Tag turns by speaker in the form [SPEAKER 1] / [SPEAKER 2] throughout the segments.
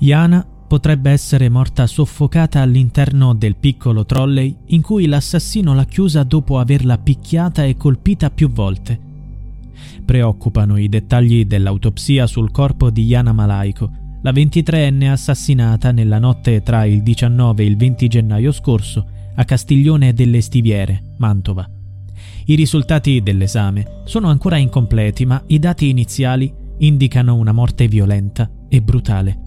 [SPEAKER 1] Yana potrebbe essere morta soffocata all'interno del piccolo trolley in cui l'assassino l'ha chiusa dopo averla picchiata e colpita più volte. Preoccupano i dettagli dell'autopsia sul corpo di Yana Malaiko, la 23enne assassinata nella notte tra il 19 e il 20 gennaio scorso a Castiglione delle Stiviere, Mantova. I risultati dell'esame sono ancora incompleti, ma i dati iniziali indicano una morte violenta e brutale.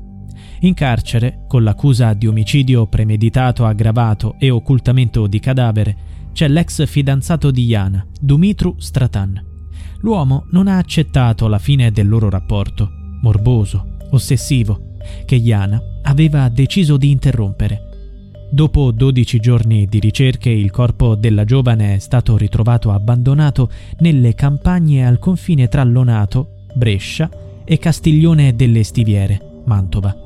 [SPEAKER 1] In carcere, con l'accusa di omicidio premeditato aggravato e occultamento di cadavere, c'è l'ex fidanzato di Yana, Dumitru Stratan. L'uomo non ha accettato la fine del loro rapporto, morboso, ossessivo, che Yana aveva deciso di interrompere. Dopo 12 giorni di ricerche il corpo della giovane è stato ritrovato abbandonato nelle campagne al confine tra Lonato, Brescia e Castiglione delle Stiviere, Mantova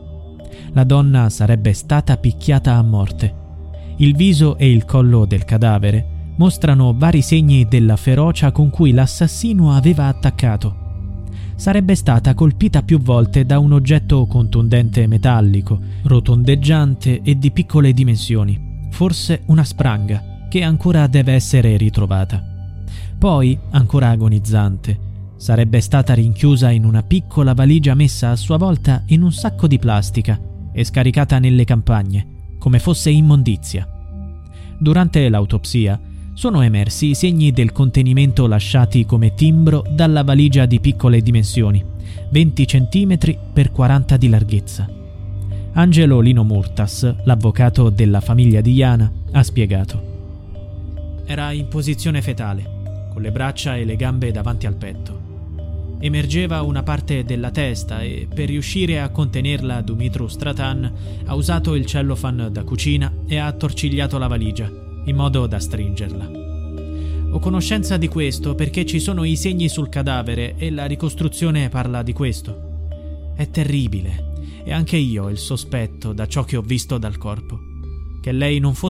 [SPEAKER 1] la donna sarebbe stata picchiata a morte. Il viso e il collo del cadavere mostrano vari segni della ferocia con cui l'assassino aveva attaccato. Sarebbe stata colpita più volte da un oggetto contundente metallico, rotondeggiante e di piccole dimensioni, forse una spranga, che ancora deve essere ritrovata. Poi, ancora agonizzante, sarebbe stata rinchiusa in una piccola valigia messa a sua volta in un sacco di plastica e scaricata nelle campagne, come fosse immondizia. Durante l'autopsia sono emersi i segni del contenimento lasciati come timbro dalla valigia di piccole dimensioni, 20 cm per 40 di larghezza. Angelo Lino Murtas, l'avvocato della famiglia di Iana, ha spiegato. Era in posizione fetale, con le braccia e le gambe davanti al petto. Emergeva una parte della testa e per riuscire a contenerla Dumitru Stratan ha usato il cellofan da cucina e ha attorcigliato la valigia, in modo da stringerla. Ho conoscenza di questo perché ci sono i segni sul cadavere e la ricostruzione parla di questo. È terribile e anche io ho il sospetto da ciò che ho visto dal corpo. Che lei non fosse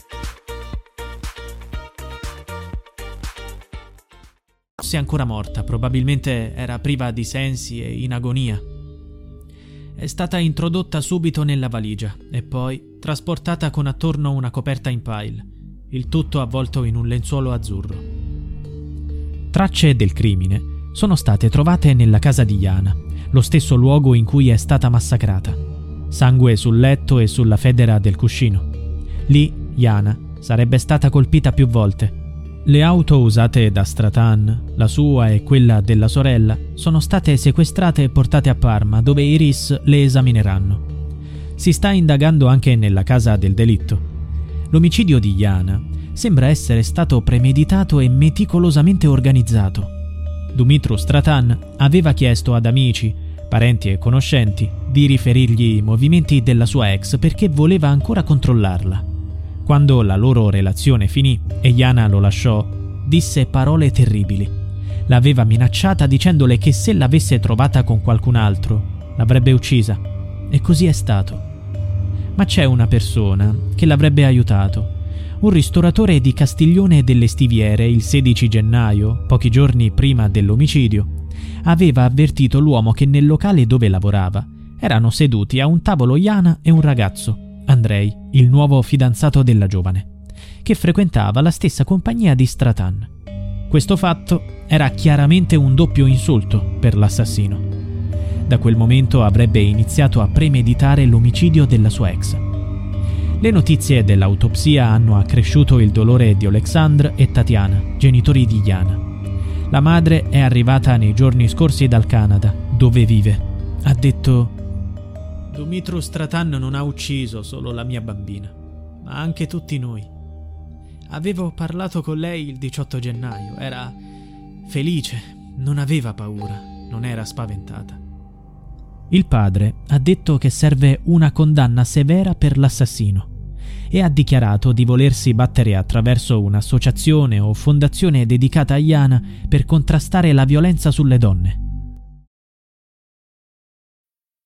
[SPEAKER 1] Fosse ancora morta, probabilmente era priva di sensi e in agonia. È stata introdotta subito nella valigia e poi trasportata con attorno una coperta in pile. il tutto avvolto in un lenzuolo azzurro. Tracce del crimine sono state trovate nella casa di Yana, lo stesso luogo in cui è stata massacrata. Sangue sul letto e sulla federa del cuscino. Lì Yana sarebbe stata colpita più volte. Le auto usate da Stratan, la sua e quella della sorella, sono state sequestrate e portate a Parma, dove i RIS le esamineranno. Si sta indagando anche nella casa del delitto. L'omicidio di Yana sembra essere stato premeditato e meticolosamente organizzato. Dumitru Stratan aveva chiesto ad amici, parenti e conoscenti di riferirgli i movimenti della sua ex perché voleva ancora controllarla. Quando la loro relazione finì e Yana lo lasciò, disse parole terribili. L'aveva minacciata dicendole che se l'avesse trovata con qualcun altro, l'avrebbe uccisa. E così è stato. Ma c'è una persona che l'avrebbe aiutato. Un ristoratore di Castiglione delle Stiviere il 16 gennaio, pochi giorni prima dell'omicidio, aveva avvertito l'uomo che nel locale dove lavorava erano seduti a un tavolo Iana e un ragazzo, Andrei, il nuovo fidanzato della giovane, che frequentava la stessa compagnia di Stratan. Questo fatto era chiaramente un doppio insulto per l'assassino. Da quel momento avrebbe iniziato a premeditare l'omicidio della sua ex. Le notizie dell'autopsia hanno accresciuto il dolore di Alexandre e Tatiana, genitori di Yana. La madre è arrivata nei giorni scorsi dal Canada, dove vive. Ha detto Dumitru Stratan non ha ucciso solo la mia bambina, ma anche tutti noi. Avevo parlato con lei il 18 gennaio, era felice, non aveva paura, non era spaventata. Il padre ha detto che serve una condanna severa per l'assassino e ha dichiarato di volersi battere attraverso un'associazione o fondazione dedicata a Iana per contrastare la violenza sulle donne.